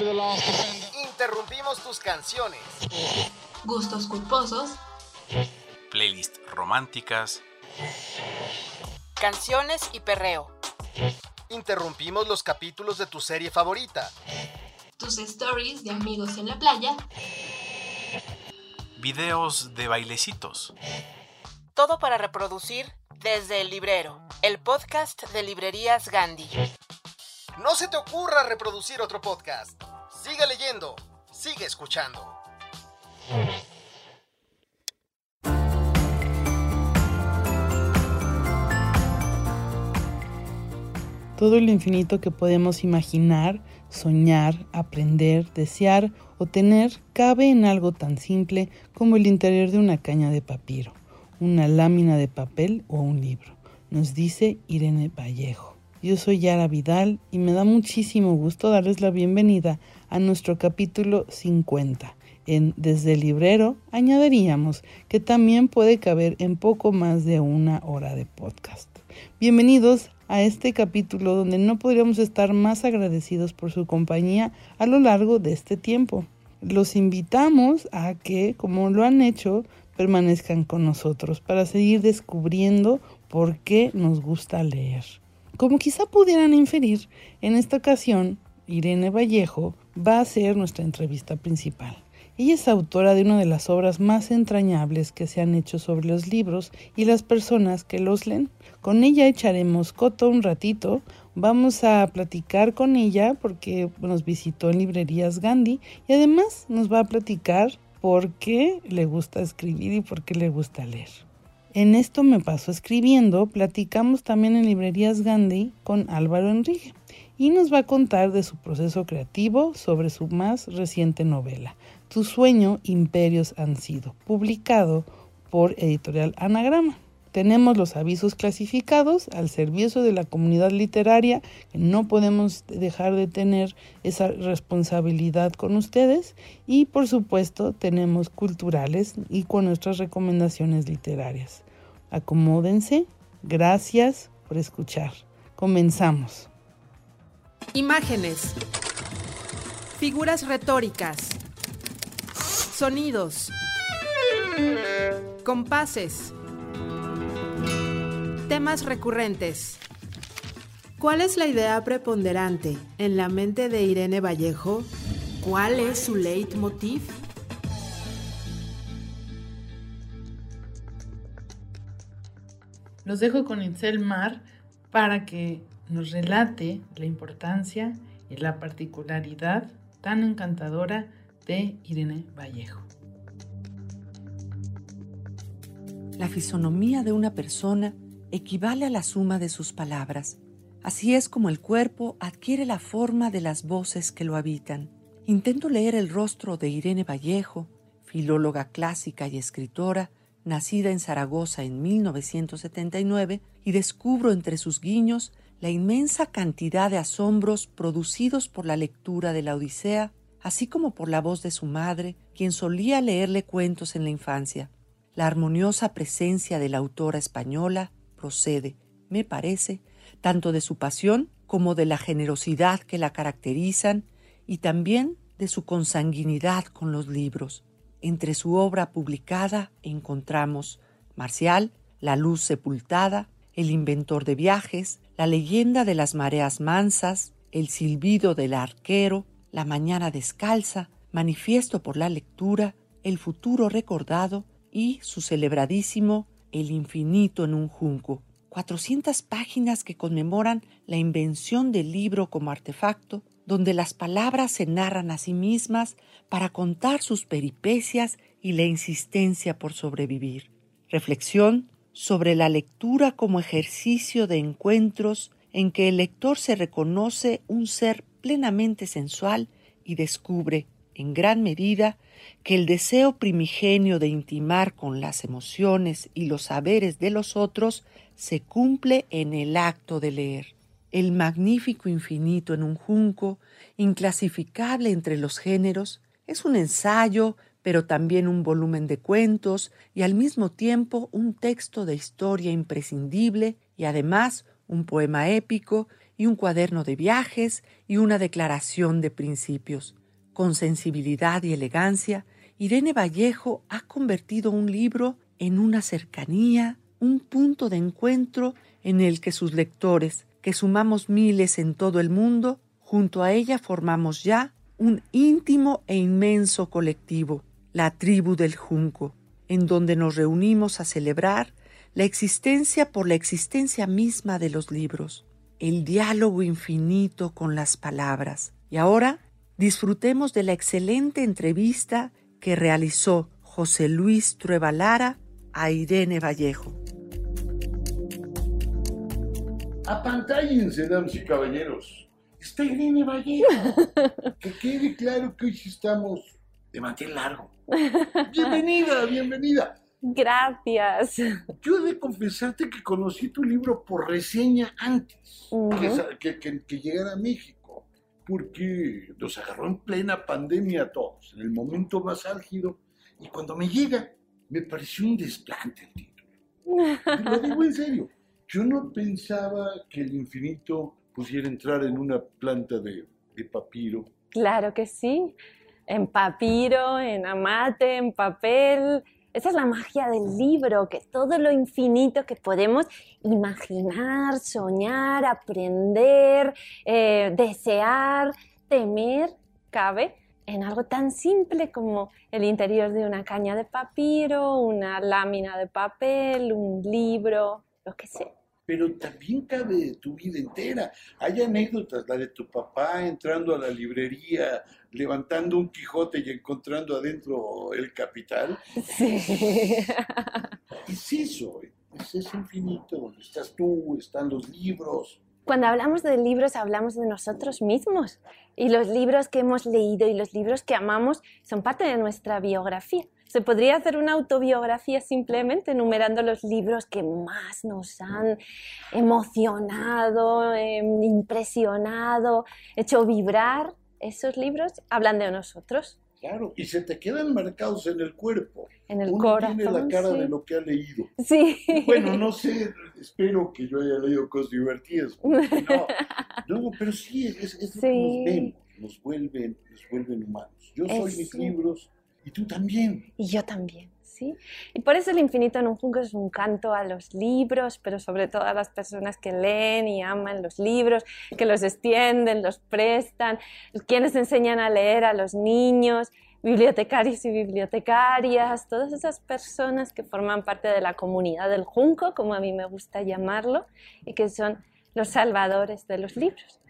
Interrumpimos tus canciones. Gustos culposos. Playlist románticas. Canciones y perreo. Interrumpimos los capítulos de tu serie favorita. Tus stories de amigos en la playa. Videos de bailecitos. Todo para reproducir desde el librero, el podcast de librerías Gandhi. No se te ocurra reproducir otro podcast. Sigue leyendo, sigue escuchando. Todo lo infinito que podemos imaginar, soñar, aprender, desear o tener cabe en algo tan simple como el interior de una caña de papiro, una lámina de papel o un libro, nos dice Irene Vallejo. Yo soy Yara Vidal y me da muchísimo gusto darles la bienvenida a nuestro capítulo 50. En Desde el Librero añadiríamos que también puede caber en poco más de una hora de podcast. Bienvenidos a este capítulo donde no podríamos estar más agradecidos por su compañía a lo largo de este tiempo. Los invitamos a que, como lo han hecho, permanezcan con nosotros para seguir descubriendo por qué nos gusta leer. Como quizá pudieran inferir, en esta ocasión Irene Vallejo va a ser nuestra entrevista principal. Ella es autora de una de las obras más entrañables que se han hecho sobre los libros y las personas que los leen. Con ella echaremos coto un ratito, vamos a platicar con ella porque nos visitó en librerías Gandhi y además nos va a platicar por qué le gusta escribir y por qué le gusta leer. En esto me paso escribiendo, platicamos también en Librerías Gandhi con Álvaro Enrique y nos va a contar de su proceso creativo sobre su más reciente novela, Tu sueño, imperios han sido, publicado por editorial Anagrama. Tenemos los avisos clasificados al servicio de la comunidad literaria, no podemos dejar de tener esa responsabilidad con ustedes. Y por supuesto tenemos culturales y con nuestras recomendaciones literarias. Acomódense. Gracias por escuchar. Comenzamos. Imágenes. Figuras retóricas. Sonidos. Compases Temas recurrentes. ¿Cuál es la idea preponderante en la mente de Irene Vallejo? ¿Cuál es su leitmotiv? Los dejo con Itzel Mar para que nos relate la importancia y la particularidad tan encantadora de Irene Vallejo. La fisonomía de una persona equivale a la suma de sus palabras. Así es como el cuerpo adquiere la forma de las voces que lo habitan. Intento leer el rostro de Irene Vallejo, filóloga clásica y escritora, nacida en Zaragoza en 1979, y descubro entre sus guiños la inmensa cantidad de asombros producidos por la lectura de la Odisea, así como por la voz de su madre, quien solía leerle cuentos en la infancia. La armoniosa presencia de la autora española, procede, me parece, tanto de su pasión como de la generosidad que la caracterizan y también de su consanguinidad con los libros. Entre su obra publicada encontramos Marcial, La luz sepultada, El inventor de viajes, La leyenda de las mareas mansas, El silbido del arquero, La mañana descalza, Manifiesto por la lectura, El futuro recordado y su celebradísimo el infinito en un junco. 400 páginas que conmemoran la invención del libro como artefacto, donde las palabras se narran a sí mismas para contar sus peripecias y la insistencia por sobrevivir. Reflexión sobre la lectura como ejercicio de encuentros en que el lector se reconoce un ser plenamente sensual y descubre, en gran medida, que el deseo primigenio de intimar con las emociones y los saberes de los otros se cumple en el acto de leer. El magnífico infinito en un junco, inclasificable entre los géneros, es un ensayo, pero también un volumen de cuentos y al mismo tiempo un texto de historia imprescindible y además un poema épico y un cuaderno de viajes y una declaración de principios. Con sensibilidad y elegancia, Irene Vallejo ha convertido un libro en una cercanía, un punto de encuentro en el que sus lectores, que sumamos miles en todo el mundo, junto a ella formamos ya un íntimo e inmenso colectivo, la tribu del junco, en donde nos reunimos a celebrar la existencia por la existencia misma de los libros, el diálogo infinito con las palabras. Y ahora disfrutemos de la excelente entrevista que realizó José Luis Trueba a Irene Vallejo. Apantállense, damas y caballeros. Está Irene Vallejo. que quede claro que hoy estamos de mantel largo. Bienvenida, bienvenida. Gracias. Yo he de confesarte que conocí tu libro por reseña antes que, que, que, llegara a México, porque nos agarró en plena pandemia a todos, en el momento más álgido, y cuando me llega, me pareció un desplante el título. lo digo en serio, yo no pensaba que el infinito pudiera entrar en una planta de, de papiro. Claro que sí, en papiro, en amate, en papel esa es la magia del libro, que todo lo infinito que podemos imaginar, soñar, aprender, eh, desear, temer, cabe en algo tan simple como el interior de una caña de papiro, una lámina de papel, un libro, lo que sea pero también cabe tu vida entera. Hay anécdotas, la de tu papá entrando a la librería, levantando un Quijote y encontrando adentro el capital. Sí. Es eso, es infinito, estás tú, están los libros. Cuando hablamos de libros hablamos de nosotros mismos y los libros que hemos leído y los libros que amamos son parte de nuestra biografía. Se podría hacer una autobiografía simplemente enumerando los libros que más nos han emocionado, em, impresionado, hecho vibrar. Esos libros hablan de nosotros. Claro, y se te quedan marcados en el cuerpo. En el Uno corazón. tiene la cara de lo que ha leído. Sí. Bueno, no sé, espero que yo haya leído cosas divertidas. No, no pero sí, es, es lo que nos vemos, nos vuelven, nos vuelven humanos. Yo soy mis libros y tú también. Y yo también, ¿sí? Y por eso el infinito en un junco es un canto a los libros, pero sobre todo a las personas que leen y aman los libros, que los extienden, los prestan, quienes enseñan a leer a los niños, bibliotecarios y bibliotecarias, todas esas personas que forman parte de la comunidad del junco, como a mí me gusta llamarlo, y que son los salvadores de los libros.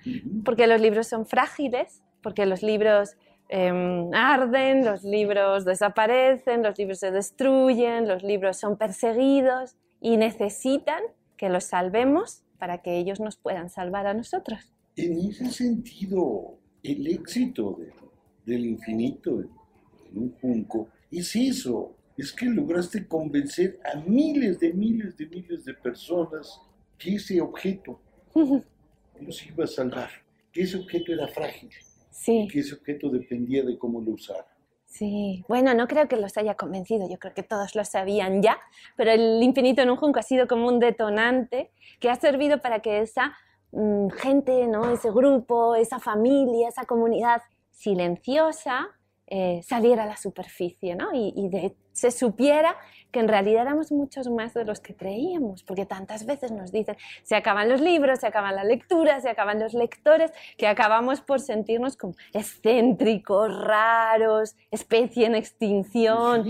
Porque los libros son frágiles, porque los libros Em, arden, los libros desaparecen, los libros se destruyen, los libros son perseguidos y necesitan que los salvemos para que ellos nos puedan salvar a nosotros. En ese sentido, el éxito del infinito en un junco es eso, es que lograste convencer a miles de miles de miles de personas que ese objeto los iba a salvar, que ese objeto era frágil Sí. que ese objeto dependía de cómo lo usara. Sí, bueno, no creo que los haya convencido, yo creo que todos lo sabían ya, pero el infinito en un junco ha sido como un detonante que ha servido para que esa mm, gente, ¿no? ese grupo, esa familia, esa comunidad silenciosa eh, saliera a la superficie ¿no? y, se supiera que en realidad éramos muchos más de los que creíamos, porque tantas veces nos dicen, se acaban los libros, se acaban la lectura, se acaban los lectores, que acabamos por sentirnos como excéntricos, raros, especie en extinción.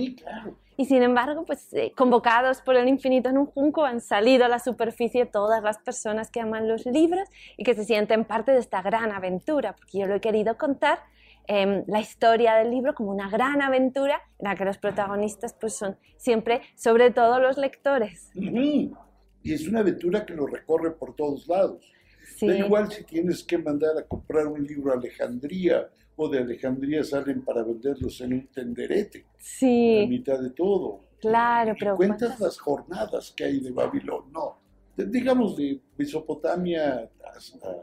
Y sin embargo, pues eh, convocados por el infinito en un junco han salido a la superficie todas las personas que aman los libros y que se sienten parte de esta gran aventura, porque yo lo he querido contar Em, la historia del libro como una gran aventura en la que los protagonistas pues, son siempre, sobre todo, los lectores. Y es una aventura que lo recorre por todos lados. Da igual si tienes que mandar a comprar un libro a Alejandría o de Alejandría salen para venderlos en un tenderete. Sí. La mitad de todo. Claro, pero. Cuentas las jornadas que hay de Babilón, no. Digamos de Mesopotamia hasta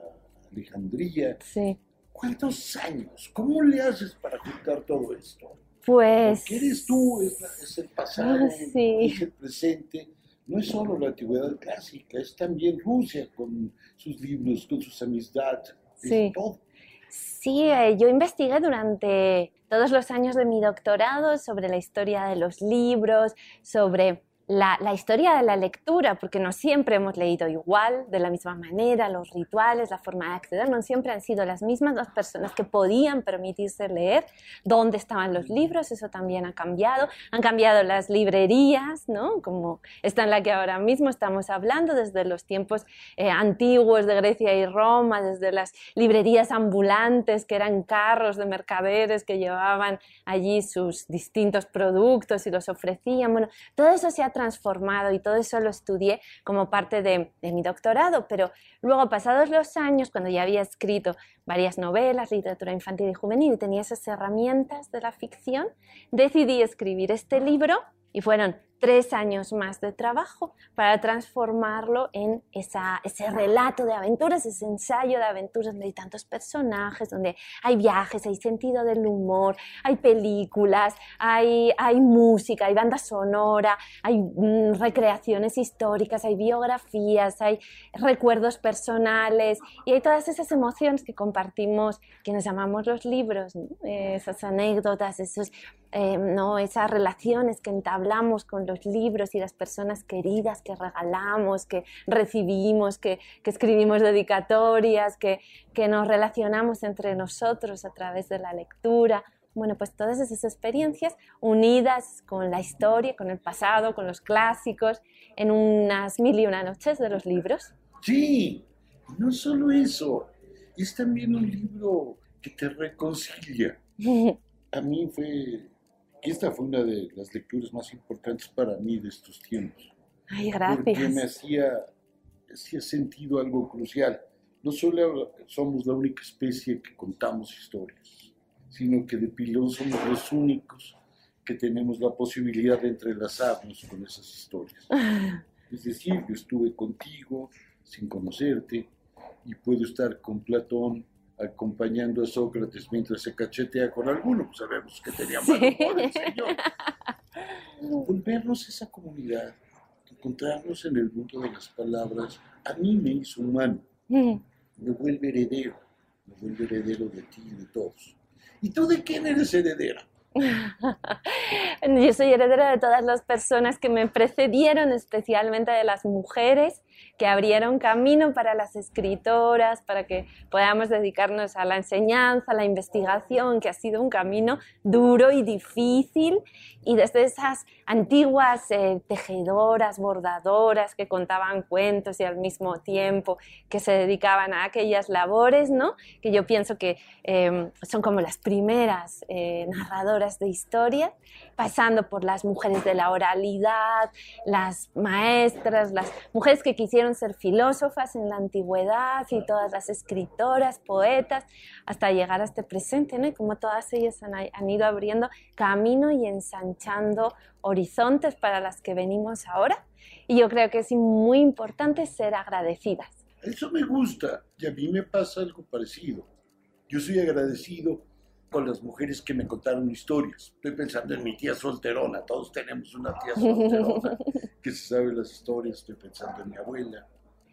Alejandría. Sí. ¿Cuántos años? ¿Cómo le haces para juntar todo esto? Pues... Porque eres tú, es, el pasado, Ah, sí. es el presente, no es solo la antigüedad clásica, es también Rusia con sus libros, con sus amistades, Sí. todo. Sí, eh, yo investigué durante todos los años de mi doctorado sobre la historia de los libros, sobre la, la historia de la lectura, porque no siempre hemos leído igual, de la misma manera, los rituales, la forma de acceder, no siempre han sido las mismas las personas que podían permitirse leer, dónde estaban los libros, eso también ha cambiado, han cambiado las librerías, ¿no? Como esta en la que ahora mismo estamos hablando, desde los tiempos eh, antiguos de Grecia y Roma, desde las librerías ambulantes, que eran carros de mercaderes que llevaban allí sus distintos productos y los ofrecían. Bueno, todo eso se ha transformado y todo eso lo estudié como parte de, de mi doctorado, pero luego, pasados los años, cuando ya había escrito varias novelas, literatura infantil y juvenil y tenía esas herramientas de la ficción, decidí escribir este libro y fueron tres años más de trabajo para transformarlo en esa, ese relato de aventuras, ese ensayo de aventuras donde hay tantos personajes, donde hay viajes, hay sentido del humor, hay películas, hay, hay música, hay banda sonora, hay mm, recreaciones históricas, hay biografías, hay recuerdos personales y hay todas esas emociones que compartimos, que nos llamamos los libros, ¿no? esas anécdotas, esos, eh, ¿no? esas relaciones que entablamos con los libros y las personas queridas que regalamos, que recibimos, que, que escribimos dedicatorias, que, que nos relacionamos entre nosotros a través de la lectura. Bueno, pues todas esas experiencias unidas con la historia, con el pasado, con los clásicos, en unas mil y una noches de los libros. Sí, no solo eso, es también un libro que te reconcilia. A mí fue, esta fue una de las lecturas más importantes para mí de estos tiempos. Ay, Porque me gracias. hacía, hacía sentido algo crucial. No solo somos la única especie que contamos historias, sino que de pilón somos los únicos que tenemos la posibilidad de entrelazarnos con esas historias. Es decir, yo estuve contigo sin conocerte y puedo estar con Platón acompañando a Sócrates mientras se cachetea con alguno, pues sabemos que tenía mal humor el señor. Volvernos esa comunidad, encontrarnos en el mundo de las palabras, a mí me hizo humano, me vuelve heredero, me vuelve heredero de ti y de todos. ¿Y tú de quién eres heredera? Yo soy heredera de todas las personas que me precedieron, especialmente de las mujeres que abrieron camino para las escritoras, para que podamos dedicarnos a la enseñanza, a la investigación, que ha sido un camino duro y difícil. Y desde esas antiguas eh, tejedoras, bordadoras que contaban cuentos y al mismo tiempo que se dedicaban a aquellas labores, ¿no? que yo pienso que eh, son como las primeras eh, narradoras de historia, pasando por las mujeres de la oralidad, las maestras, las mujeres que quisieron ser filósofas en la antigüedad y todas las escritoras, poetas, hasta llegar a este presente, ¿no? Y como todas ellas han, han ido abriendo camino y ensanchando horizontes para las que venimos ahora. Y yo creo que es muy importante ser agradecidas. Eso me gusta y a mí me pasa algo parecido. Yo soy agradecido con las mujeres que me contaron historias. Estoy pensando en mi tía solterona, todos tenemos una tía solterona que se sabe las historias, estoy pensando en mi abuela.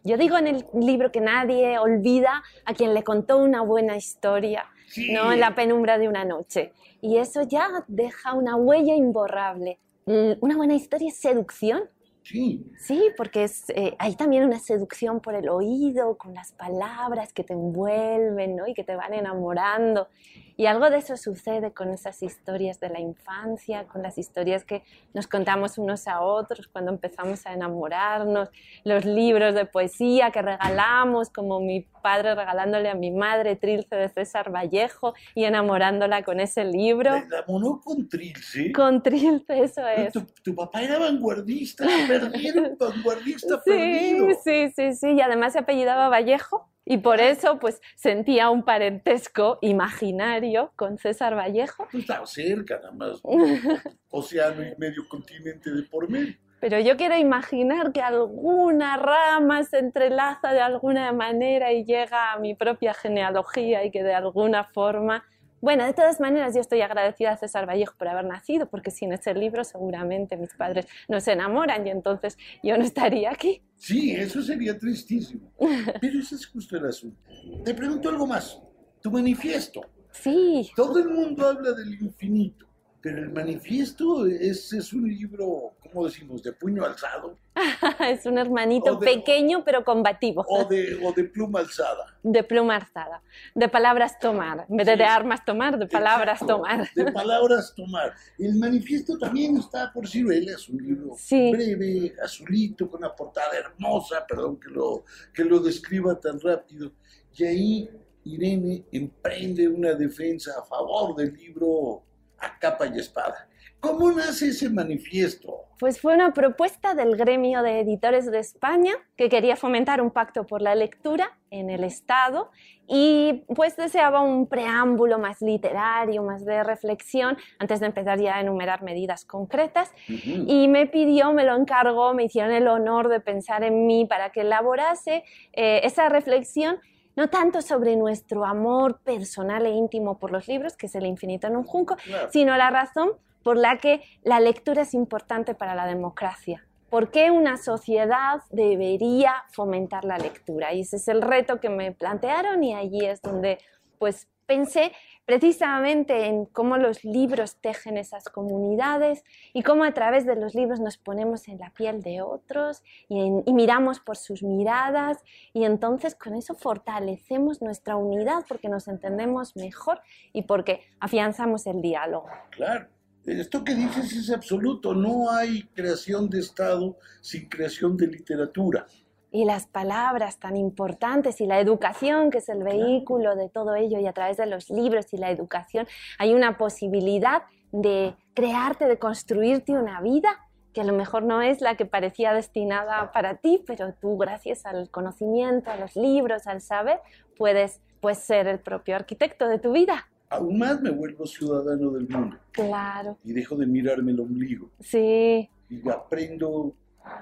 Yo digo en el libro que nadie olvida a quien le contó una buena historia, Sí. ¿no? En la penumbra de una noche. Y eso ya deja una huella imborrable. L- Una buena historia es seducción. Sí, Sí, porque es, eh, hay también una seducción por el oído, con las palabras que te envuelven ¿no? y que te van enamorando. Y algo de eso sucede con esas historias de la infancia, con las historias que nos contamos unos a otros cuando empezamos a enamorarnos, los libros de poesía que regalamos, como mi padre regalándole a mi madre Trilce de César Vallejo y enamorándola con ese libro. la enamoró con Trilce. Con Trilce, eso es. Tu, tu papá era vanguardista, perdido, vanguardista Sí, perdido. sí, sí, sí, y además se apellidaba Vallejo y por eso pues sentía un parentesco imaginario con César Vallejo, Pues estaba cerca, nada más. Océano y medio continente de por medio. pero yo quiero imaginar que alguna rama se entrelaza de alguna manera y llega a mi propia genealogía y que de alguna forma Bueno, de todas maneras, yo estoy agradecida a César Vallejo por haber nacido, porque sin ese libro seguramente mis padres no se enamoran y entonces yo no estaría aquí. Sí, eso sería tristísimo. Pero ese es justo el asunto. Te pregunto algo más. Tu manifiesto. Sí. Todo el mundo habla del infinito. Pero el manifiesto es, es un libro, ¿cómo decimos?, de puño alzado. es un hermanito de- pequeño pero combativo. O de, o de pluma alzada. De pluma alzada, de palabras tomar. En vez de, Sí. de armas tomar, de palabras Exacto, tomar. De palabras tomar. El manifiesto también está por Ciruela, es un libro Sí. breve, azulito, con una portada hermosa, perdón que lo, que lo describa tan rápido. Y ahí Irene emprende una defensa a favor del libro a capa y espada. ¿Cómo nace ese manifiesto? Pues fue una propuesta del gremio de editores de España que quería fomentar un pacto por la lectura en el Estado y pues deseaba un preámbulo más literario, más de reflexión antes de empezar ya a enumerar medidas concretas y me pidió, me lo encargó, me hicieron el honor de pensar en mí para que elaborase eh, esa reflexión, no tanto sobre nuestro amor personal e íntimo por los libros, que es el infinito en un junco, Claro. sino la razón por la que la lectura es importante para la democracia. ¿Por qué una sociedad debería fomentar la lectura? Y ese es el reto que me plantearon y allí es donde pues pensé precisamente en cómo los libros tejen esas comunidades y cómo a través de los libros nos ponemos en la piel de otros y, miramos por sus miradas y entonces con eso fortalecemos nuestra unidad porque nos entendemos mejor y porque afianzamos el diálogo. Claro. Esto que dices es absoluto. No hay creación de Estado sin creación de literatura. Y las palabras tan importantes y la educación, que es el vehículo de todo ello, y a través de los libros y la educación hay una posibilidad de crearte, de construirte una vida que a lo mejor no es la que parecía destinada para ti, pero tú gracias al conocimiento, a los libros, al saber, puedes pues, ser el propio arquitecto de tu vida. Aún más me vuelvo ciudadano del mundo. Claro, y dejo de mirarme el ombligo. Sí, y aprendo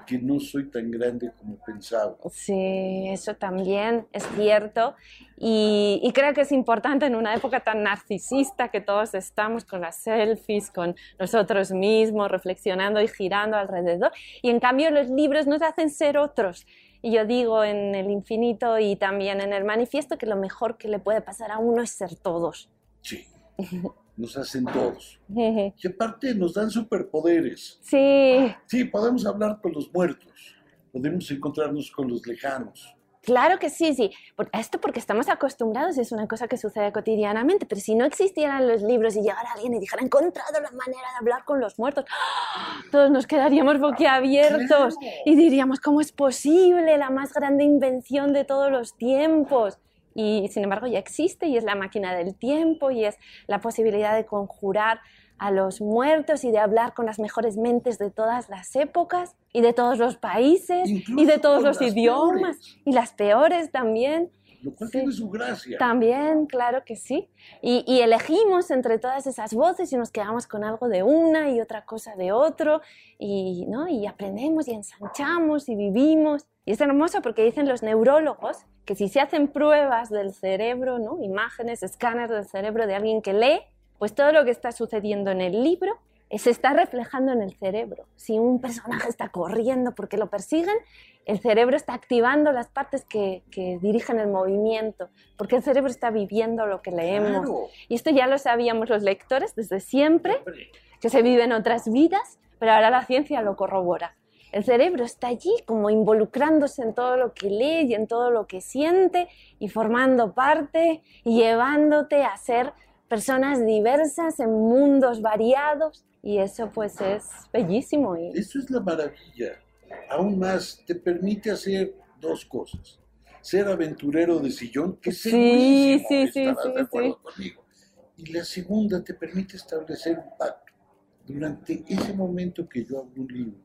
que no soy tan grande como pensaba. Sí, eso también es cierto. Y, y creo que es importante en una época tan narcisista que todos estamos con las selfies, con nosotros mismos, reflexionando y girando alrededor. Y en cambio los libros nos hacen ser otros. Y yo digo en el infinito y también en el manifiesto que lo mejor que le puede pasar a uno es ser todos. Sí, nos hacen todos. Y aparte nos dan superpoderes. Sí, Sí, podemos hablar con los muertos, podemos encontrarnos con los lejanos. Claro que sí, sí. Esto porque estamos acostumbrados, es una cosa que sucede cotidianamente, pero si no existieran los libros y llegara alguien y dijera, he encontrado la manera de hablar con los muertos, ¡ah! todos nos quedaríamos boquiabiertos y diríamos, ¿cómo es posible la más grande invención de todos los tiempos? Y sin embargo ya existe y es la máquina del tiempo y es la posibilidad de conjurar a los muertos y de hablar con las mejores mentes de todas las épocas y de todos los países y Incluso de todos los idiomas peores. y las peores también. Lo cual Sí. tiene su gracia. También, claro que sí. Y, y elegimos entre todas esas voces y nos quedamos con algo de una y otra cosa de otro y, ¿no? y aprendemos y ensanchamos y vivimos. Y es hermoso porque dicen los neurólogos que si se hacen pruebas del cerebro, ¿no? imágenes, escáneres del cerebro de alguien que lee, pues todo lo que está sucediendo en el libro se está reflejando en el cerebro. Si un personaje está corriendo porque lo persiguen, el cerebro está activando las partes que, que dirigen el movimiento, porque el cerebro está viviendo lo que leemos. Claro. Y esto ya lo sabíamos los lectores desde siempre, que se vive en otras vidas, pero ahora la ciencia lo corrobora. El cerebro está allí como involucrándose en todo lo que lee y en todo lo que siente y formando parte y llevándote a ser personas diversas en mundos variados y eso pues es bellísimo y Eso es la maravilla. Aún más, te permite hacer dos cosas. Ser aventurero de sillón, que Sí, sí, sí, estarás sí, de acuerdo sí. conmigo. Y la segunda, te permite establecer un pacto. Durante ese momento que yo abro un libro,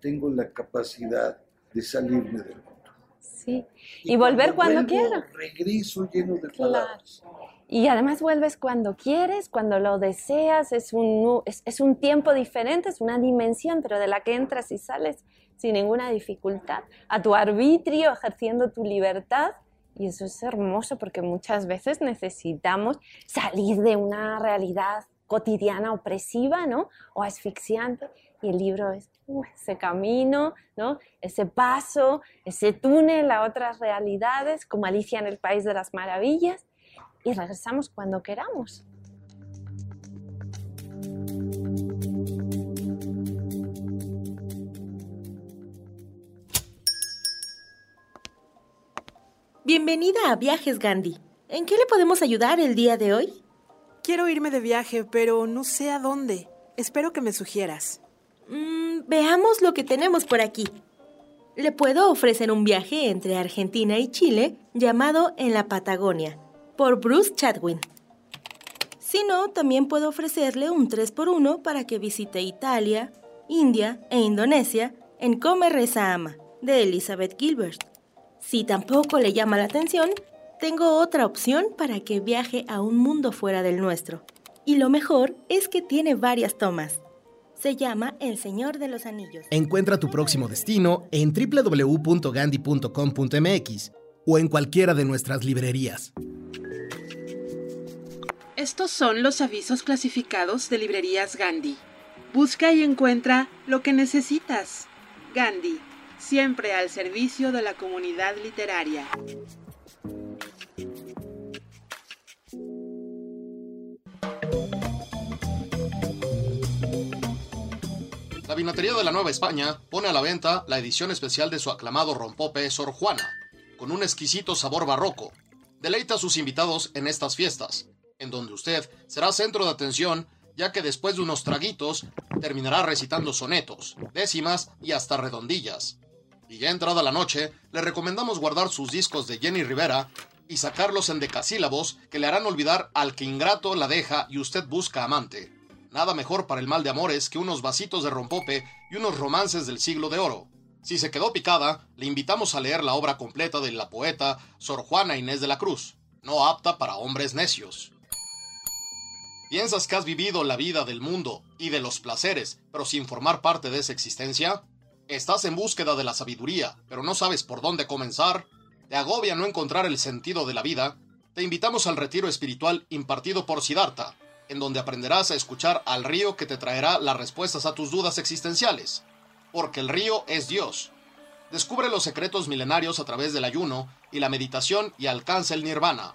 tengo la capacidad de salirme del mundo. sí. Y volver cuando vuelvo, quiera. Regreso lleno de Claro. palabras. Y además vuelves cuando quieres, cuando lo deseas, es un, es, es un tiempo diferente, es una dimensión, pero de la que entras y sales sin ninguna dificultad, a tu arbitrio, ejerciendo tu libertad Y eso es hermoso porque muchas veces necesitamos salir de una realidad cotidiana opresiva, ¿no? O asfixiante. Y el libro es ese camino, ¿no? Ese paso, ese túnel a otras realidades, como Alicia en el País de las Maravillas. Y regresamos cuando queramos. Bienvenida a Viajes Gandhi. ¿En qué le podemos ayudar el día de hoy? Quiero irme de viaje, pero no sé a dónde. Espero que me sugieras. Mm, veamos lo que tenemos por aquí. Le puedo ofrecer un viaje entre Argentina y Chile llamado En la Patagonia, por Bruce Chadwin. Si no, también puedo ofrecerle un 3x1 para que visite Italia, India e Indonesia en Come Reza Ama, de Elizabeth Gilbert. Si tampoco le llama la atención, tengo otra opción para que viaje a un mundo fuera del nuestro. Y lo mejor es que tiene varias tomas. Se llama El Señor de los Anillos. Encuentra tu próximo destino en www.gandhi.com.mx o en cualquiera de nuestras librerías. Estos son los avisos clasificados de librerías Gandhi. Busca y encuentra lo que necesitas. Gandhi siempre al servicio de la comunidad literaria. Vinatería de la Nueva España pone a la venta la edición especial de su aclamado rompope Sor Juana, con un exquisito sabor barroco. Deleita a sus invitados en estas fiestas, en donde usted será centro de atención ya que después de unos traguitos terminará recitando sonetos, décimas y hasta redondillas. Y ya entrada la noche, le recomendamos guardar sus discos de Jenny Rivera y sacarlos en decasílabos que le harán olvidar al que ingrato la deja y usted busca amante. Nada mejor para el mal de amores que unos vasitos de rompope y unos romances del siglo de oro. Si se quedó picada, le invitamos a leer la obra completa de la poeta Sor Juana Inés de la Cruz, no apta para hombres necios. ¿Piensas que has vivido la vida del mundo y de los placeres, pero sin formar parte de esa existencia? ¿Estás en búsqueda de la sabiduría, pero no sabes por dónde comenzar? ¿Te agobia no encontrar el sentido de la vida? Te invitamos al retiro espiritual impartido por Siddhartha, en donde aprenderás a escuchar al río que te traerá las respuestas a tus dudas existenciales. Porque el río es Dios. Descubre los secretos milenarios a través del ayuno y la meditación y alcanza el nirvana.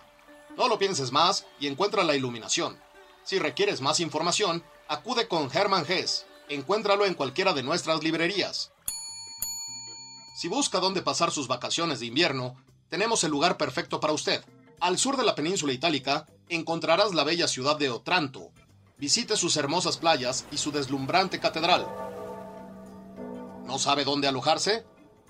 No lo pienses más y encuentra la iluminación. Si requieres más información, acude con Hermann Hess. Encuéntralo en cualquiera de nuestras librerías. Si busca dónde pasar sus vacaciones de invierno, tenemos el lugar perfecto para usted. Al sur de la península itálica encontrarás la bella ciudad de Otranto. Visite sus hermosas playas y su deslumbrante catedral. ¿No sabe dónde alojarse?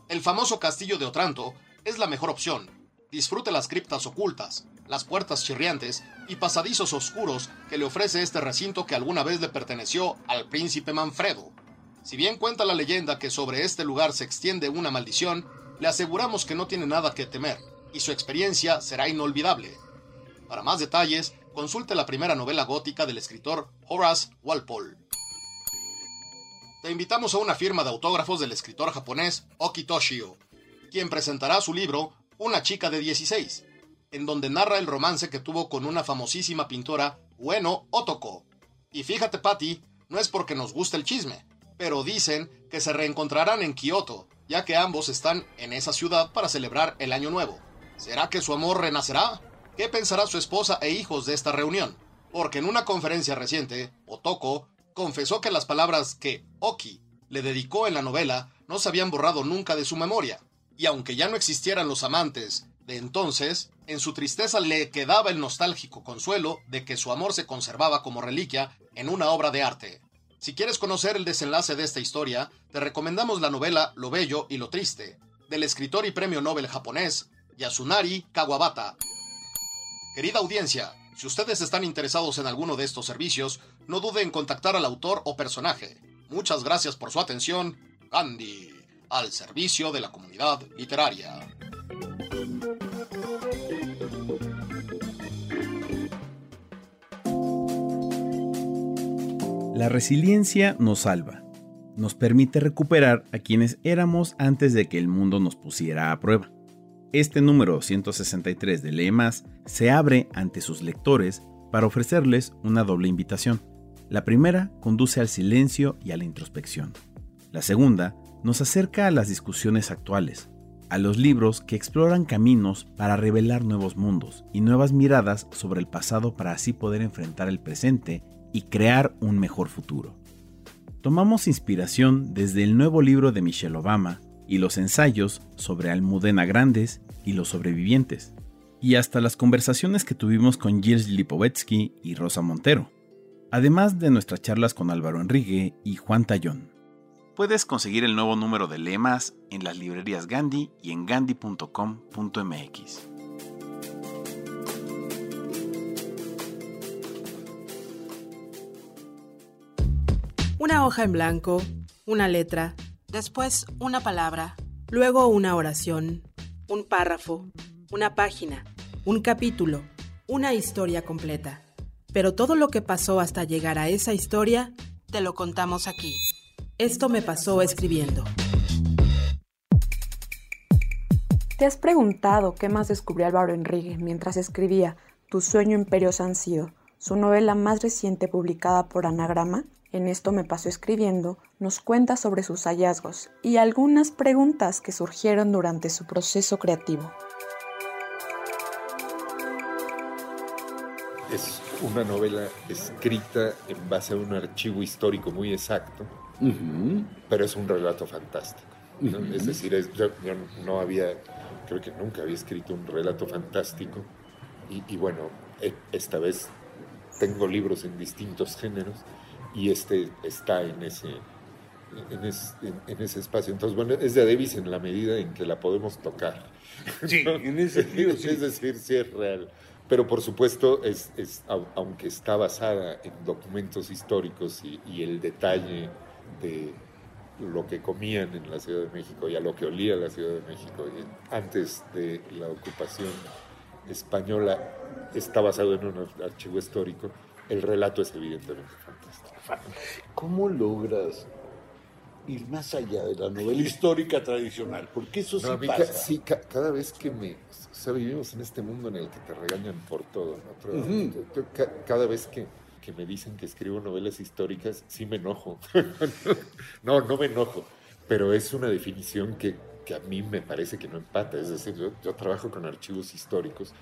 El famoso castillo de Otranto es la mejor opción. Disfrute las criptas ocultas, las puertas chirriantes y pasadizos oscuros que le ofrece este recinto que alguna vez le perteneció al príncipe Manfredo. Si bien cuenta la leyenda que sobre este lugar se extiende una maldición, le aseguramos que no tiene nada que temer y su experiencia será inolvidable. Para más detalles, consulte la primera novela gótica del escritor Horace Walpole. Te invitamos a una firma de autógrafos del escritor japonés Oki Toshio, quien presentará su libro Una chica de 16, en donde narra el romance que tuvo con una famosísima pintora, Ueno Otoko. Y fíjate, Patty, no es porque nos guste el chisme, pero dicen que se reencontrarán en Kioto, ya que ambos están en esa ciudad para celebrar el Año Nuevo. ¿Será que su amor renacerá? ¿Qué pensará su esposa e hijos de esta reunión? Porque en una conferencia reciente, Otoko confesó que las palabras que Oki le dedicó en la novela no se habían borrado nunca de su memoria. Y aunque ya no existieran los amantes de entonces, en su tristeza le quedaba el nostálgico consuelo de que su amor se conservaba como reliquia en una obra de arte. Si quieres conocer el desenlace de esta historia, te recomendamos la novela Lo Bello y lo Triste, del escritor y premio Nobel japonés Yasunari Kawabata. Querida audiencia, si ustedes están interesados en alguno de estos servicios, no duden en contactar al autor o personaje. Muchas gracias por su atención. Gandhi, al servicio de la comunidad literaria. La resiliencia nos salva, nos permite recuperar a quienes éramos antes de que el mundo nos pusiera a prueba. Este número 163 de Lee Más se abre ante sus lectores para ofrecerles una doble invitación. La primera conduce al silencio y a la introspección. La segunda nos acerca a las discusiones actuales, a los libros que exploran caminos para revelar nuevos mundos y nuevas miradas sobre el pasado para así poder enfrentar el presente y crear un mejor futuro. Tomamos inspiración desde el nuevo libro de Michelle Obama y los ensayos sobre Almudena Grandes y los sobrevivientes, y hasta las conversaciones que tuvimos con Gilles Lipovetsky y Rosa Montero, además de nuestras charlas con Álvaro Enrique y Juan Tallón. Puedes conseguir el nuevo número de Lemas en las librerías Gandhi y en gandhi.com.mx. Una hoja en blanco, una letra, Después una palabra, luego una oración, un párrafo, una página, un capítulo, una historia completa. Pero todo lo que pasó hasta llegar a esa historia, te lo contamos aquí. Esto me pasó escribiendo. ¿Te has preguntado qué más descubrió Álvaro Enrique mientras escribía Tu sueño imperios han sido, su novela más reciente publicada por Anagrama? En esto me pasó escribiendo, nos cuenta sobre sus hallazgos y algunas preguntas que surgieron durante su proceso creativo. Es una novela escrita en base a un archivo histórico muy exacto, pero es un relato fantástico. Es decir, yo, no había, creo que nunca había escrito un relato fantástico y, y bueno, e, esta vez tengo libros en distintos géneros y este está en ese, en, ese espacio. Entonces, bueno, es de Davis en la medida en que la podemos tocar. Sí, en ese sentido, Es decir, sí es real. Pero por supuesto, es, es, aunque está basada en documentos históricos y, y, el detalle de lo que comían en la Ciudad de México y a lo que olía la Ciudad de México y antes de la ocupación española, está basado en un archivo histórico, el relato es evidentemente ¿Cómo logras ir más allá de la novela histórica tradicional? Porque eso sí pasa. sí, cada vez que me... O sea, vivimos en este mundo en el que te regañan por todo. ¿no? cada vez que, que me dicen que escribo novelas históricas, sí me enojo. no, no me enojo. Pero es una definición que, que a mí me parece que no empata. Es decir, yo, trabajo con archivos históricos,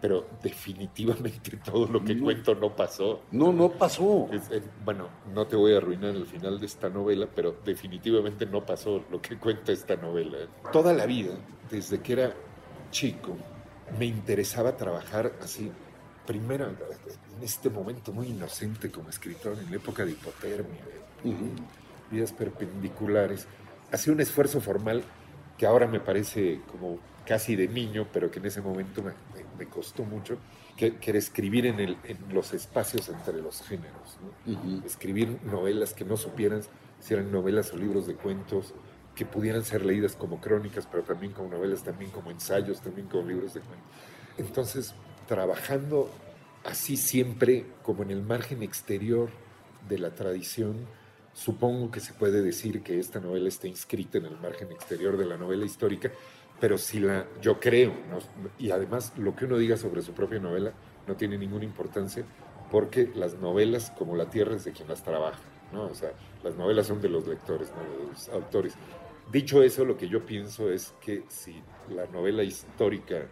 pero definitivamente todo lo que cuento no pasó. No, no pasó. Eh, bueno, no te voy a arruinar el final de esta novela, pero definitivamente no pasó lo que cuenta esta novela. Toda la vida, desde que era chico, me interesaba trabajar así. Primero, en este momento muy inocente como escritor, en la época de hipotermia, vidas perpendiculares, hacía un esfuerzo formal que ahora me parece como casi de niño, pero que en ese momento me, costó mucho, que, era escribir en, el, en, los espacios entre los géneros. Escribir novelas que no supieran si eran novelas o libros de cuentos, que pudieran ser leídas como crónicas, pero también como novelas, también como ensayos, también como libros de cuentos. Entonces, trabajando así siempre como en el margen exterior de la tradición, Supongo que se puede decir que esta novela está inscrita en el margen exterior de la novela histórica, pero si la, yo creo, y además lo que uno diga sobre su propia novela no tiene ninguna importancia, porque las novelas, como la tierra, es de quien las trabaja, ¿no? O sea, las novelas son de los lectores, no de los autores. Dicho eso, lo que yo pienso es que si la novela histórica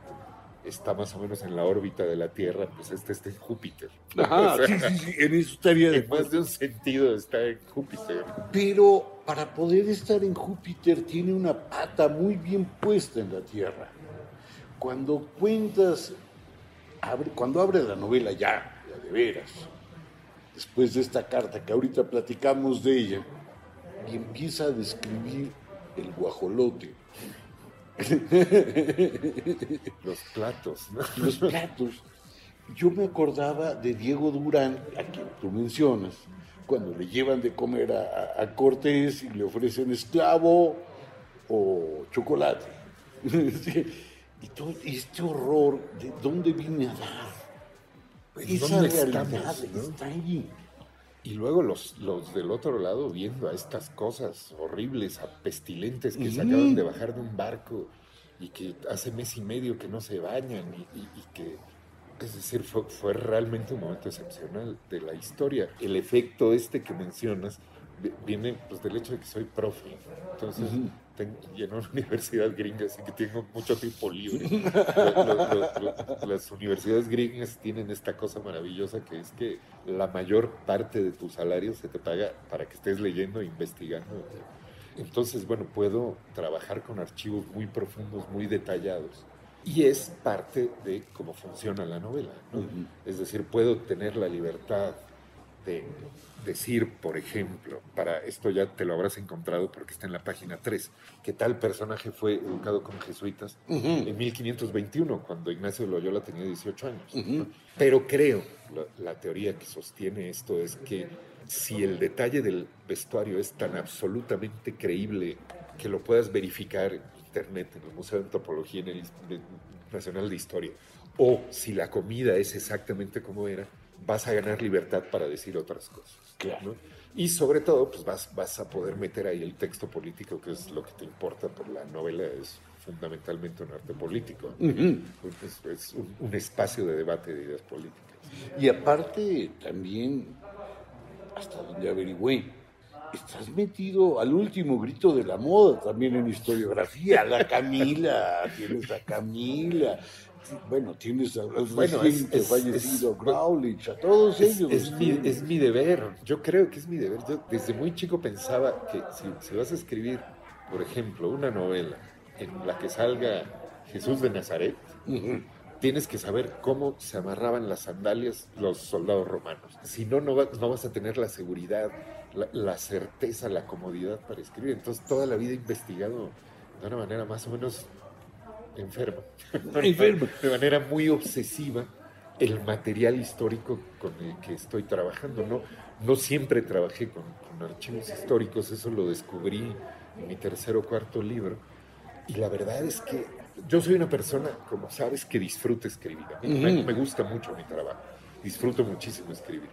está más o menos en la órbita de la Tierra, pues este está en Júpiter. Ajá, sí, sí, sí, en eso estaría En más de un sentido está en Júpiter. Pero para poder estar en Júpiter tiene una pata muy bien puesta en la Tierra. Cuando cuentas, abre, cuando abre la novela ya, ya de veras, después de esta carta que ahorita platicamos de ella, y empieza a describir el guajolote, Los platos. Los platos. Yo me acordaba de Diego Durán, a quien tú mencionas, cuando le llevan de comer a, Cortés y le ofrecen esclavo o chocolate. y todo este horror, ¿de dónde vine a dar? Esa realidad está ahí. Y luego los, los del otro lado viendo a estas cosas horribles, a pestilentes que se acaban de bajar de un barco y que hace mes y medio que no se bañan y, y que es decir, fue, fue, realmente un momento excepcional de la historia. El efecto este que mencionas viene pues, del hecho de que soy profe. Entonces, tengo, y en una universidad gringa, así que tengo mucho tiempo libre. las universidades gringas tienen esta cosa maravillosa que es que la mayor parte de tu salario se te paga para que estés leyendo e investigando. Entonces, bueno, puedo trabajar con archivos muy profundos, muy detallados. Y es parte de cómo funciona la novela. ¿no? Es decir, puedo tener la libertad de decir, por ejemplo, para esto ya te lo habrás encontrado porque está en la página 3, que tal personaje fue educado con jesuitas en 1521, cuando Ignacio Loyola tenía 18 años. Pero creo, la, la, teoría que sostiene esto es que si el detalle del vestuario es tan absolutamente creíble que lo puedas verificar en internet, en el Museo de Antropología en el Nacional de Historia, o si la comida es exactamente como era, vas a ganar libertad para decir otras cosas. Claro. Y sobre todo, pues vas, vas a poder meter ahí el texto político, que es lo que te importa, por la novela es fundamentalmente un arte político. Es, un, un, espacio de debate de ideas políticas. Y aparte, también, hasta donde averigüé, estás metido al último grito de la moda también en historiografía. La Camila, tienes a Camila, bueno, tienes a bueno, es, es, fallecido a todos ellos. Es mi, es mi, deber, yo creo que es mi deber. Yo desde muy chico pensaba que si, si, vas a escribir, por ejemplo, una novela en la que salga Jesús de Nazaret, tienes que saber cómo se amarraban las sandalias los soldados romanos. Si no, no, no vas a tener la seguridad, la, la, certeza, la comodidad para escribir. Entonces, toda la vida he investigado de una manera más o menos enferma, enferma. de manera muy obsesiva el material histórico con el que estoy trabajando. No, no siempre trabajé con, con archivos históricos, eso lo descubrí en mi tercer o cuarto libro. Y la verdad es que yo soy una persona, como sabes, que disfruta escribir. A mí me, me, gusta mucho mi trabajo, disfruto muchísimo escribir.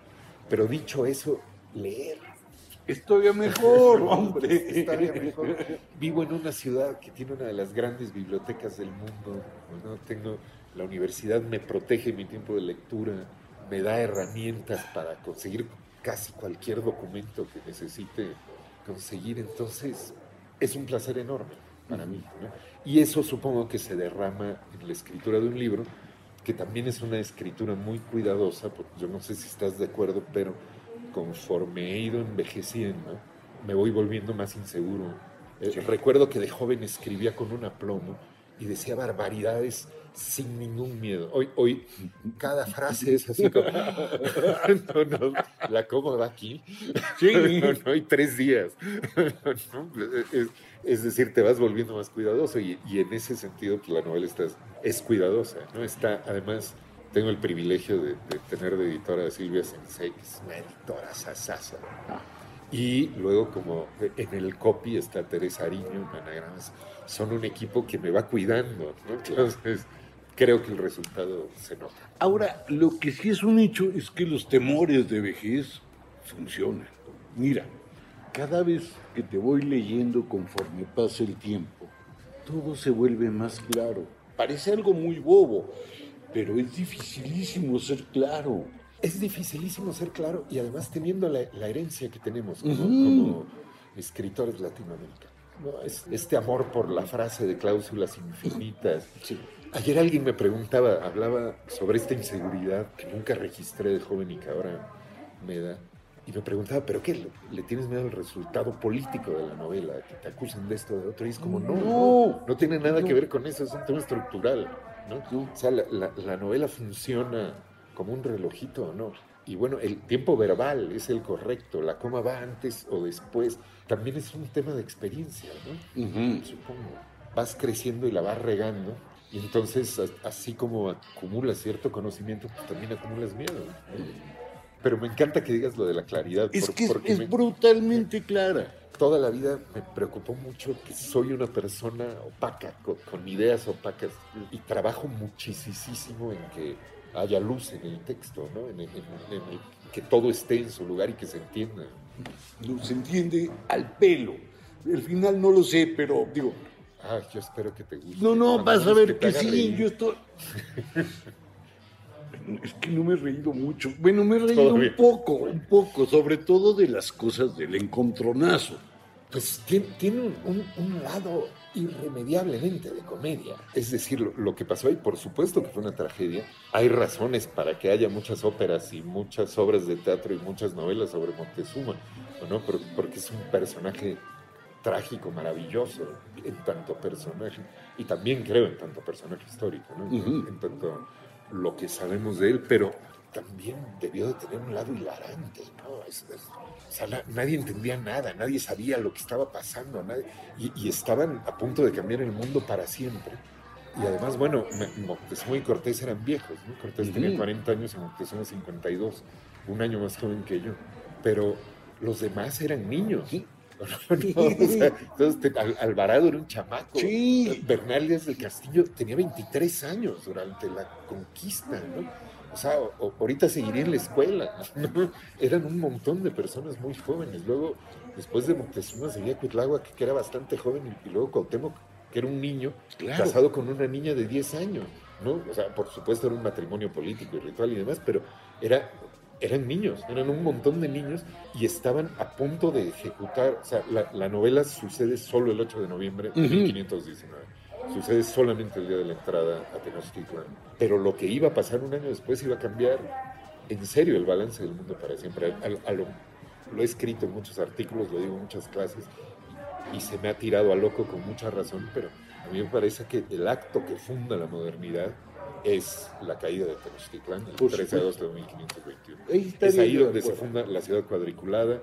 Pero dicho eso, leer. Es todavía mejor, hombre. Es todavía mejor. Vivo en una ciudad que tiene una de las grandes bibliotecas del mundo. ¿no? Tengo, la universidad me protege mi tiempo de lectura, me da herramientas para conseguir casi cualquier documento que necesite conseguir. Entonces, es un placer enorme para mí. ¿no? Y eso supongo que se derrama en la escritura de un libro, que también es una escritura muy cuidadosa, porque yo no sé si estás de acuerdo, pero conforme he ido envejeciendo, me voy volviendo más inseguro. Eh, recuerdo que de joven escribía con un aplomo y decía barbaridades sin ningún miedo. Hoy, hoy cada frase es así como, no, no, la cómo va aquí, sí. no, no, hay tres días. Es, es, decir, te vas volviendo más cuidadoso y, y en ese sentido pues, la novela está, es cuidadosa, ¿no? Está, además, tengo el privilegio de, de tener de editora a Silvia Sensei, que es una editora sasasa. Y luego como en el copy está Teresa Ariño, en Anagramas, son un equipo que me va cuidando, ¿no? Entonces creo que el resultado se nota. Ahora, lo que sí es un hecho es que los temores de vejez funcionan. Mira, cada vez que te voy leyendo conforme pasa el tiempo, todo se vuelve más claro. Parece algo muy bobo, pero es dificilísimo ser claro. Es dificilísimo ser claro y además teniendo la, la herencia que tenemos como, uh -huh. como escritores latinoamericanos. ¿no? Es, este amor por la frase de cláusulas infinitas. Sí. Ayer alguien me preguntaba, hablaba sobre esta inseguridad que nunca registré de joven y que ahora me da. Y me preguntaba, ¿pero qué? ¿Le, ¿Le, tienes miedo al resultado político de la novela? Que te acusen de esto o de otro. Y es como, no, no, no tiene nada no. que ver con eso, es un tema estructural. ¿No? O sea, la, la, la, novela funciona como un relojito, ¿no? Y bueno, el tiempo verbal es el correcto, la coma va antes o después. También es un tema de experiencia, ¿no? Uh -huh. Supongo. Vas creciendo y la vas regando. Y entonces, así como acumulas cierto conocimiento, pues también acumulas miedo. ¿no? Pero me encanta que digas lo de la claridad. Es por, que es, es me, brutalmente clara. Toda la vida me preocupó mucho que soy una persona opaca, con, con ideas opacas, y trabajo muchísimo en que haya luz en el texto, ¿no? en, que todo esté en su lugar y que se entienda. No se entiende al pelo. El final no lo sé, pero digo, Ah, yo espero que te guste. No, no, vas a ver que, sí, reír. yo estoy... Es que no me he reído mucho. Bueno, me he reído un poco, un poco, sobre todo de las cosas del encontronazo. Pues tiene, tiene un, un- un lado irremediablemente de comedia. Es decir, lo, lo que pasó ahí, por supuesto que fue una tragedia. Hay razones para que haya muchas óperas y muchas obras de teatro y muchas novelas sobre Montezuma, ¿no? Por- porque es un personaje trágico, maravilloso en tanto personaje. Y también creo en tanto personaje histórico, ¿no? En tanto lo que sabemos de él, pero también debió de tener un lado hilarante, ¿no? Es- es- o sea, na- nadie entendía nada, nadie sabía lo que estaba pasando, nadie- y, y estaban a punto de cambiar el mundo para siempre. Y además, bueno, Moctezuma y Cortés eran viejos, ¿no? Cortés tenía Ujú. 40 años y Moctezuma 52, un año más joven que yo. Pero los demás eran niños. ¿no? O sea, entonces, Alvarado era un chamaco. Bernales del Castillo tenía 23 años durante la conquista, ¿no? O sea, o- ahorita seguiría en la escuela, ¿no? Eran un montón de personas muy jóvenes. Luego, después de Moctezuma, seguía Cuitláhuac, que era bastante joven, y luego Cuauhtémoc, que era un niño, Claro. casado con una niña de 10 años, ¿no? O sea, por supuesto era un matrimonio político y ritual y demás, pero era, eran niños, eran un montón de niños y estaban a punto de ejecutar, o sea, la, la novela sucede solo el 8 de noviembre de Ujú. 1519. Sucede solamente el día de la entrada a Tenochtitlan. Pero lo que iba a pasar un año después iba a cambiar en serio el balance del mundo para siempre. A- a lo, lo he escrito en muchos artículos, lo digo en muchas clases, y se me ha tirado a loco con mucha razón, pero a mí me parece que el acto que funda la modernidad es la caída de Tenochtitlan el Por 13 de agosto de 1521. Ahí es ahí donde se funda la ciudad cuadriculada,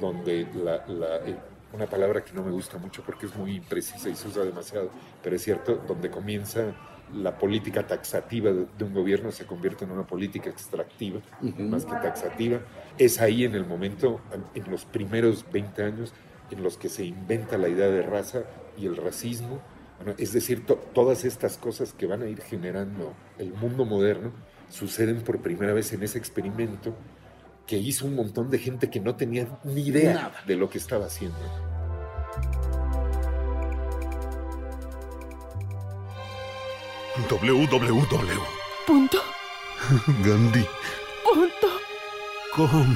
donde la, la- eh, una palabra que no me gusta mucho porque es muy imprecisa y se usa demasiado, pero es cierto, donde comienza la política taxativa de, un gobierno se convierte en una política extractiva, Ujú. más que taxativa. Es ahí en el momento, en en los primeros 20 años, en los que se inventa la idea de raza y el racismo. Bueno, es decir, to- todas estas cosas que van a ir generando el mundo moderno suceden por primera vez en ese experimento que hizo un montón de gente que no tenía ni idea Nada. de lo que estaba haciendo. www. Punto. Gandhi. Punto. Com.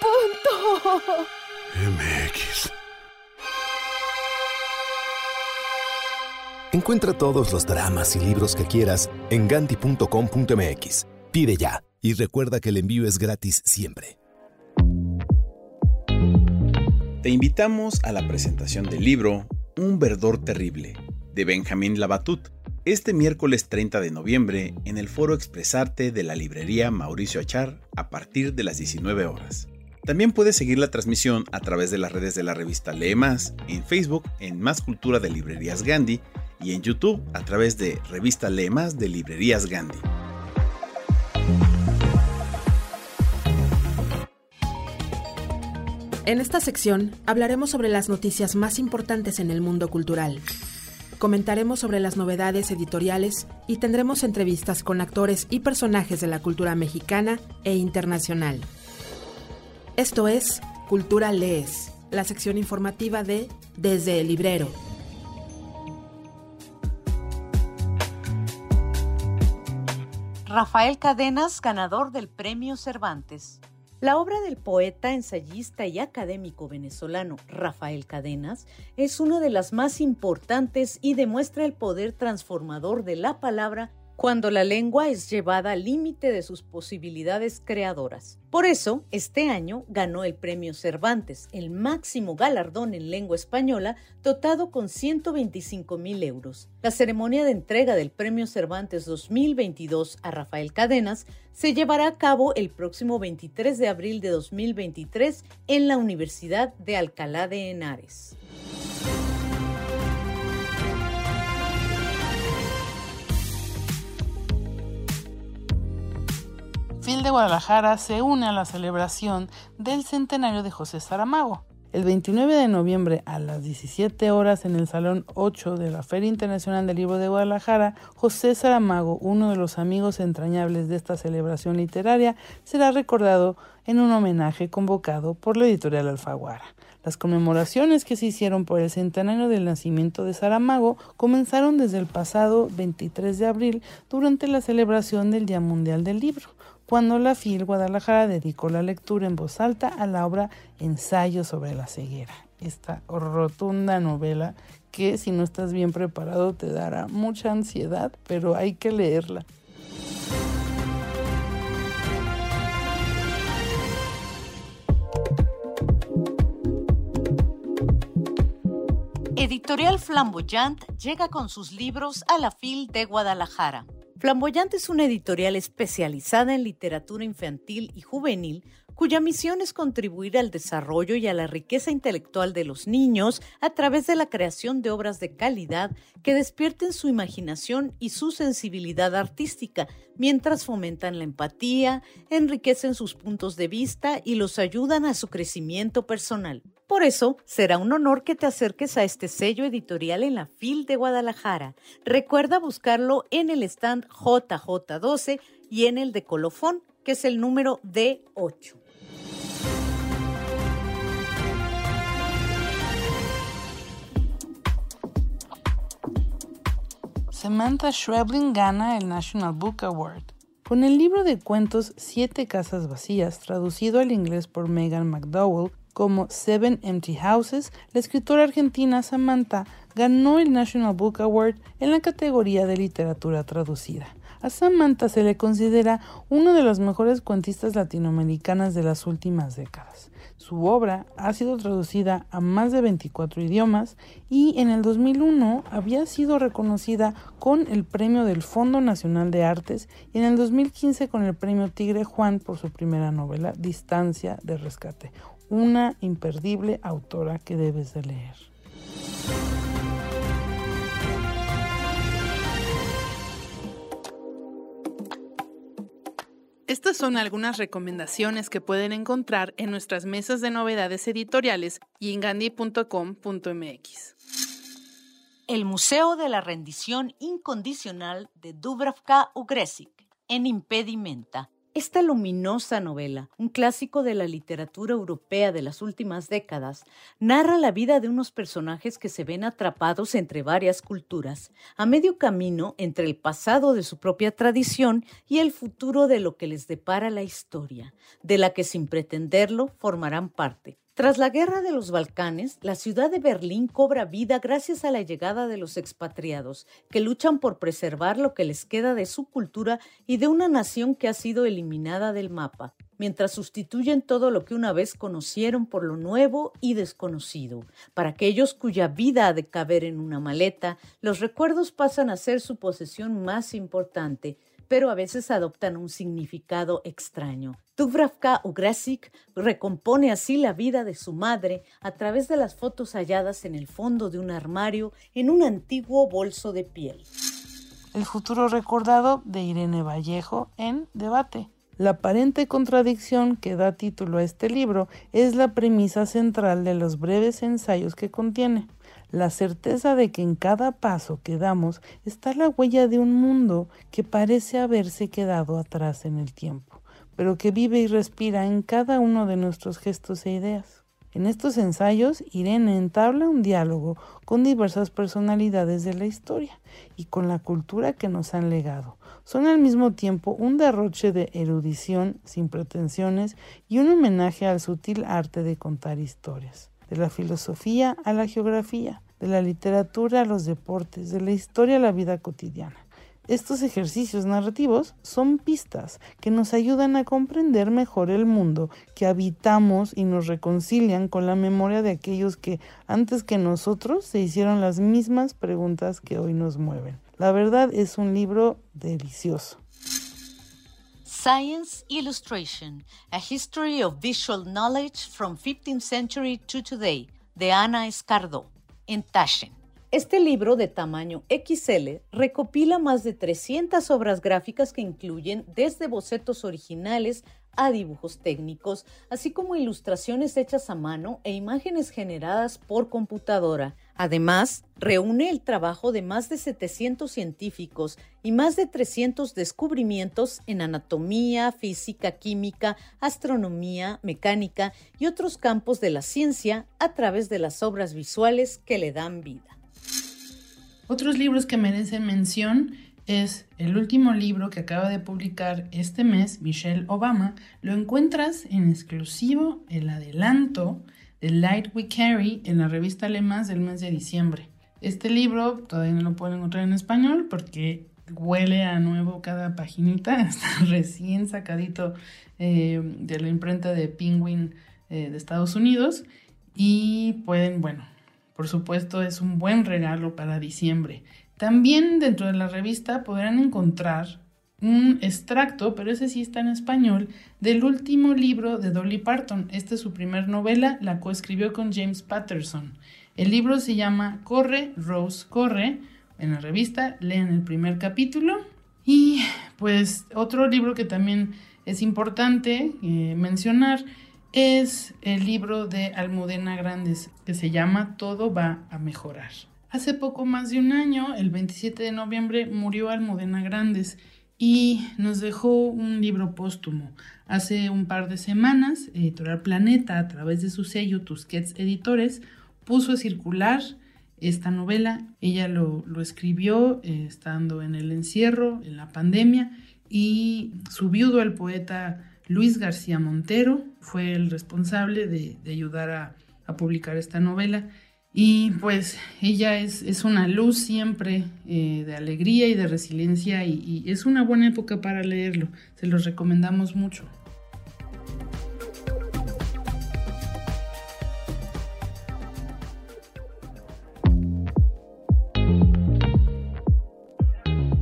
Punto. MX. Encuentra todos los dramas y libros que quieras en ganti.com.mx. Pide ya y recuerda que el envío es gratis siempre. Te invitamos a la presentación del libro Un verdor terrible, de Benjamín Labatut, este miércoles 30 de noviembre en el foro Expresarte de la librería Mauricio Achar a partir de las 19 horas. También puedes seguir la transmisión a través de las redes de la revista Lee Más, en Facebook en Más Cultura de Librerías Gandhi y en YouTube a través de Revista Lee Más de Librerías Gandhi. En esta sección hablaremos sobre las noticias más importantes en el mundo cultural. Comentaremos sobre las novedades editoriales y tendremos entrevistas con actores y personajes de la cultura mexicana e internacional. Esto es Cultura Lees, la sección informativa de Desde el Librero. Rafael Cadenas, ganador del Premio Cervantes. La obra del poeta, ensayista y académico venezolano Rafael Cadenas es una de las más importantes y demuestra el poder transformador de la palabra cuando la lengua es llevada al límite de sus posibilidades creadoras. Por eso, este año ganó el Premio Cervantes, el máximo galardón en lengua española, dotado con 125 mil euros. La ceremonia de entrega del Premio Cervantes 2022 a Rafael Cadenas se llevará a cabo el próximo 23 de abril de 2023 en la Universidad de Alcalá de Henares. FIL de Guadalajara se une a la celebración del centenario de José Saramago. El 29 de noviembre a las 17 horas en el Salón 8 de la Feria Internacional del Libro de Guadalajara, José Saramago, uno de los amigos entrañables de esta celebración literaria, será recordado en un homenaje convocado por la editorial Alfaguara. Las conmemoraciones que se hicieron por el centenario del nacimiento de Saramago comenzaron desde el pasado 23 de abril durante la celebración del Día Mundial del Libro, cuando la FIL Guadalajara dedicó la lectura en voz alta a la obra Ensayo sobre la ceguera, esta rotunda novela que si no estás bien preparado te dará mucha ansiedad, pero hay que leerla. Editorial Flamboyant llega con sus libros a la FIL de Guadalajara. Flamboyant es una editorial especializada en literatura infantil y juvenil cuya misión es contribuir al desarrollo y a la riqueza intelectual de los niños a través de la creación de obras de calidad que despierten su imaginación y su sensibilidad artística, mientras fomentan la empatía, enriquecen sus puntos de vista y los ayudan a su crecimiento personal. Por eso, será un honor que te acerques a este sello editorial en la FIL de Guadalajara. Recuerda buscarlo en el stand JJ12 y en el de Colofón, que es el número D8. Samantha Schweblin gana el National Book Award. Con el libro de cuentos Siete Casas Vacías, traducido al inglés por Megan McDowell como Seven Empty Houses, la escritora argentina Samantha ganó el National Book Award en la categoría de literatura traducida. A Samantha se le considera una de las mejores cuentistas latinoamericanas de las últimas décadas. Su obra ha sido traducida a más de 24 idiomas y en el 2001 había sido reconocida con el premio del Fondo Nacional de Artes y en el 2015 con el premio Tigre Juan por su primera novela Distancia de Rescate. Una imperdible autora que debes de leer. Estas son algunas recomendaciones que pueden encontrar en nuestras mesas de novedades editoriales y en gandhi.com.mx. El Museo de la Rendición Incondicional de Dubravka Ugresic, en Impedimenta, esta luminosa novela, un clásico de la literatura europea de las últimas décadas, narra la vida de unos personajes que se ven atrapados entre varias culturas, a medio camino entre el pasado de su propia tradición y el futuro de lo que les depara la historia, de la que sin pretenderlo formarán parte. Tras la guerra de los Balcanes, la ciudad de Berlín cobra vida gracias a la llegada de los expatriados, que luchan por preservar lo que les queda de su cultura y de una nación que ha sido eliminada del mapa, mientras sustituyen todo lo que una vez conocieron por lo nuevo y desconocido. Para aquellos cuya vida ha de caber en una maleta, los recuerdos pasan a ser su posesión más importante, pero a veces adoptan un significado extraño. Dubravka Ugrasic recompone así la vida de su madre a través de las fotos halladas en el fondo de un armario en un antiguo bolso de piel. El futuro recordado de Irene Vallejo en Debate. La aparente contradicción que da título a este libro es la premisa central de los breves ensayos que contiene la certeza de que en cada paso que damos está la huella de un mundo que parece haberse quedado atrás en el tiempo, pero que vive y respira en cada uno de nuestros gestos e ideas. En estos ensayos, Irene entabla un diálogo con diversas personalidades de la historia y con la cultura que nos han legado. Son al mismo tiempo un derroche de erudición sin pretensiones y un homenaje al sutil arte de contar historias, de la filosofía a la geografía, de la literatura a los deportes, de la historia a la vida cotidiana. Estos ejercicios narrativos son pistas que nos ayudan a comprender mejor el mundo que habitamos y nos reconcilian con la memoria de aquellos que antes que nosotros se hicieron las mismas preguntas que hoy nos mueven. La verdad es un libro delicioso. Science Illustration, A History of Visual Knowledge from 15th Century to Today, de Ana Escardó en Taschen. Este libro de tamaño XL recopila más de 300 obras gráficas que incluyen desde bocetos originales a dibujos técnicos, así como ilustraciones hechas a mano e imágenes generadas por computadora. Además, reúne el trabajo de más de 700 científicos y más de 300 descubrimientos en anatomía, física, química, astronomía, mecánica y otros campos de la ciencia a través de las obras visuales que le dan vida. Otros libros que merecen mención es el último libro que acaba de publicar este mes Michelle Obama. Lo encuentras en exclusivo, el adelanto The Light We Carry en la revista Lemas del mes de diciembre. Este libro todavía no lo pueden encontrar en español porque huele a nuevo cada paginita, está recién sacadito eh, de la imprenta de Penguin eh, de Estados Unidos y pueden, bueno, por supuesto es un buen regalo para diciembre. También dentro de la revista podrán encontrar un extracto, pero ese sí está en español, del último libro de Dolly Parton. Esta es su primer novela, la coescribió con James Patterson. El libro se llama Corre, Rose, Corre. En la revista leen el primer capítulo. Y pues otro libro que también es importante eh, mencionar es el libro de Almudena Grandes, que se llama Todo va a mejorar. Hace poco más de un año, el 27 de noviembre, murió Almudena Grandes y nos dejó un libro póstumo. Hace un par de semanas, Editorial Planeta, a través de su sello Tusquets Editores, puso a circular esta novela. Ella lo, escribió eh, estando en el encierro, en la pandemia, y su viudo, el poeta Luis García Montero, fue el responsable de, ayudar a, a publicar esta novela. Y pues ella es, es una luz siempre eh, de alegría y de resiliencia y, y es una buena época para leerlo. Se los recomendamos mucho.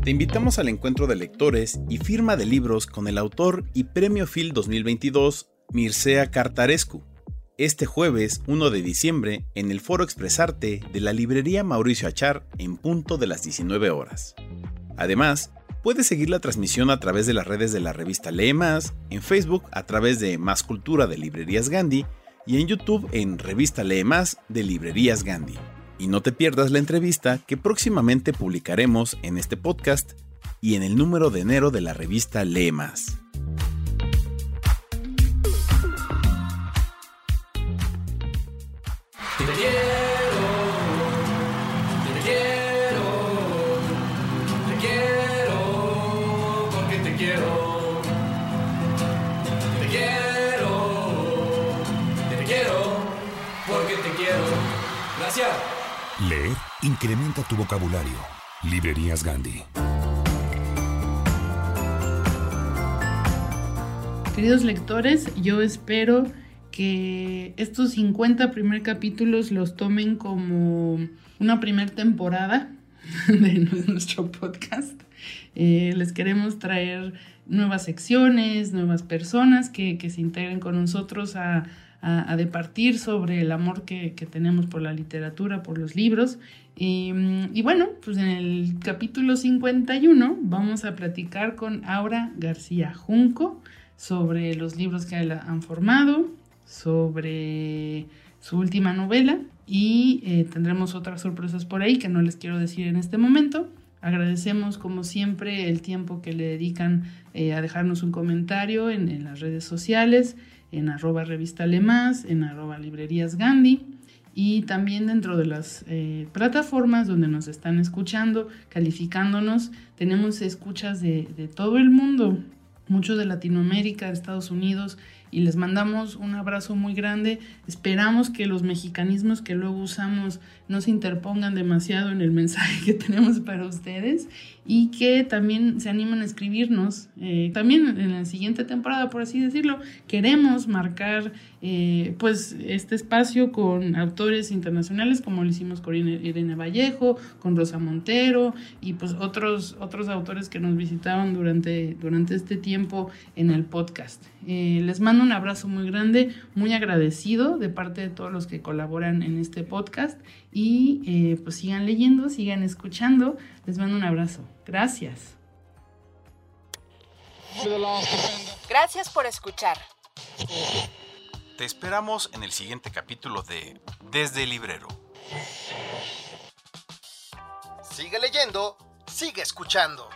Te invitamos al encuentro de lectores y firma de libros con el autor y Premio Phil 2022, Mircea Cartarescu este jueves 1 de diciembre en el Foro Expresarte de la librería Mauricio Achar en punto de las 19 horas. Además, puedes seguir la transmisión a través de las redes de la revista Lee Más, en Facebook a través de Más Cultura de Librerías Gandhi y en YouTube en Revista Lee Más de Librerías Gandhi. Y no te pierdas la entrevista que próximamente publicaremos en este podcast y en el número de enero de la revista Lee Más. Te quiero, te quiero, te quiero, porque te quiero. Te quiero, te quiero, porque te quiero. Gracias. Leer incrementa tu vocabulario. Librerías Gandhi. Queridos lectores, yo espero que estos 50 primer capítulos los tomen como una primera temporada de nuestro podcast. Eh, les queremos traer nuevas secciones, nuevas personas que, se integren con nosotros a, departir sobre el amor que, tenemos por la literatura, por los libros. Y, y, bueno, pues en el capítulo 51 vamos a platicar con Aura García Junco sobre los libros que han formado, sobre su última novela y eh, tendremos otras sorpresas por ahí que no les quiero decir en este momento. Agradecemos como siempre el tiempo que le dedican eh, a dejarnos un comentario en, las redes sociales, en arroba revista Lemas, en arroba librerías Gandhi y también dentro de las eh, plataformas donde nos están escuchando, calificándonos. Tenemos escuchas de, de todo el mundo, muchos de Latinoamérica, de Estados Unidos y les mandamos un abrazo muy grande. Esperamos que los mexicanismos que luego usamos no se interpongan demasiado en el mensaje que tenemos para ustedes y que también se animen a escribirnos. Eh, también en la siguiente temporada, por así decirlo, queremos marcar eh, pues este espacio con autores internacionales como lo hicimos con Irene Vallejo, con Rosa Montero y pues otros, otros autores que nos visitaban durante, durante este tiempo en el podcast. Eh, les mando un abrazo muy grande, muy agradecido de parte de todos los que colaboran en este podcast y eh, pues sigan leyendo, sigan escuchando. Les mando un abrazo. Gracias. Gracias por escuchar. Te esperamos en el siguiente capítulo de Desde el Librero. Sigue leyendo, sigue escuchando.